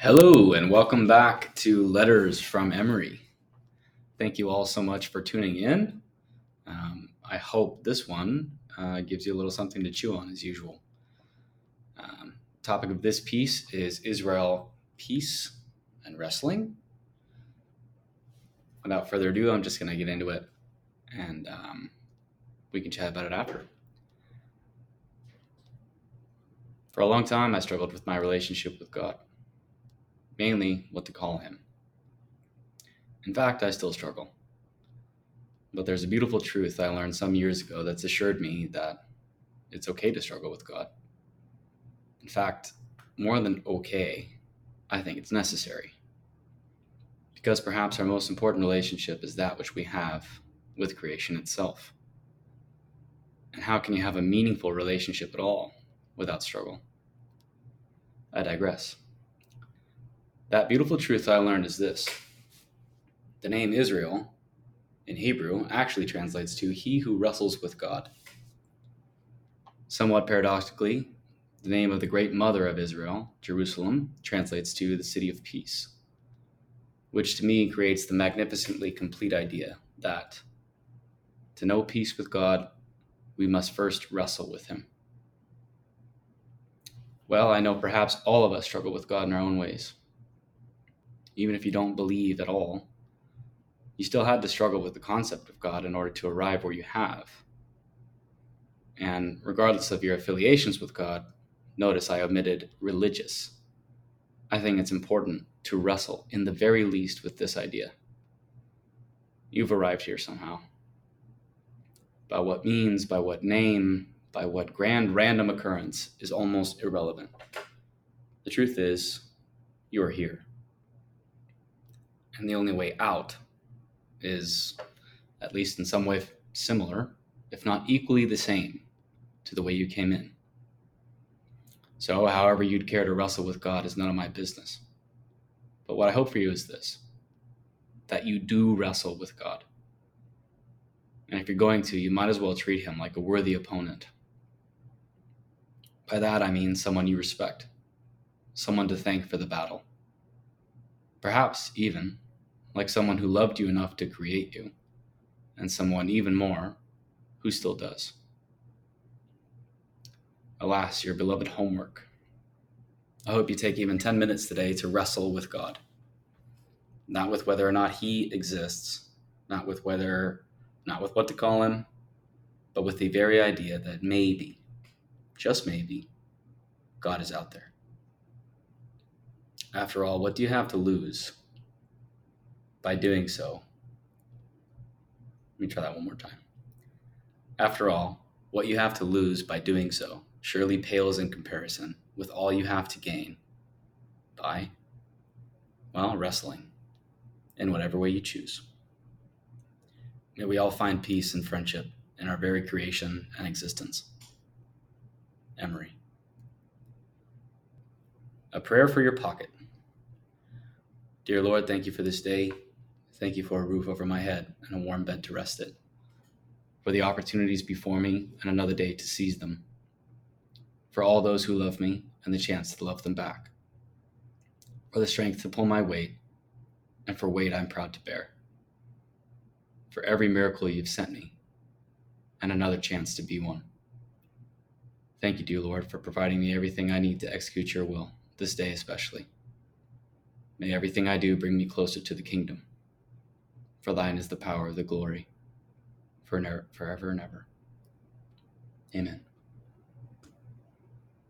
Hello, and welcome back to Letters from Emory. Thank you all so much for tuning in. Um, I hope this one uh, gives you a little something to chew on as usual. Um, topic of this piece is Israel peace and wrestling. Without further ado, I'm just going to get into it, and um, we can chat about it after. For a long time, I struggled with my relationship with God mainly what to call him. In fact, I still struggle. But there's a beautiful truth I learned some years ago that's assured me that it's okay to struggle with God. In fact, more than okay, I think it's necessary. Because perhaps our most important relationship is that which we have with creation itself. And how can you have a meaningful relationship at all without struggle? I digress. That beautiful truth I learned is this the name Israel in Hebrew actually translates to he who wrestles with God. Somewhat paradoxically, the name of the great mother of Israel, Jerusalem, translates to the city of peace, which to me creates the magnificently complete idea that to know peace with God, we must first wrestle with Him. Well, I know perhaps all of us struggle with God in our own ways even if you don't believe at all, you still had to struggle with the concept of God in order to arrive where you have. And regardless of your affiliations with God, notice I omitted religious. I think it's important to wrestle, in the very least, with this idea. You've arrived here somehow. By what means, by what name, by what grand random occurrence is almost irrelevant. The truth is, you are here and the only way out is at least in some way similar, if not equally the same, to the way you came in. So, however you'd care to wrestle with God is none of my business. But what I hope for you is this that you do wrestle with God. And if you're going to, you might as well treat him like a worthy opponent. By that, I mean someone you respect, someone to thank for the battle. Perhaps even like someone who loved you enough to create you, and someone even more who still does. Alas, your beloved homework. I hope you take even 10 minutes today to wrestle with God. Not with whether or not He exists, not with whether, not with what to call Him, but with the very idea that maybe, just maybe, God is out there. After all, what do you have to lose by doing so. Let me try that one more time. After all, what you have to lose by doing so surely pales in comparison with all you have to gain by, well, wrestling in whatever way you choose. May we all find peace and friendship in our very creation and existence. Emory. A prayer for your pocket. Dear Lord, thank you for this day. Thank you for a roof over my head and a warm bed to rest it, for the opportunities before me and another day to seize them, for all those who love me and the chance to love them back, for the strength to pull my weight and for weight I'm proud to bear, for every miracle you've sent me and another chance to be one. Thank you, dear Lord, for providing me everything I need to execute your will, this day especially. May everything I do bring me closer to the kingdom for thine is the power, of the glory, for forever and ever. Amen.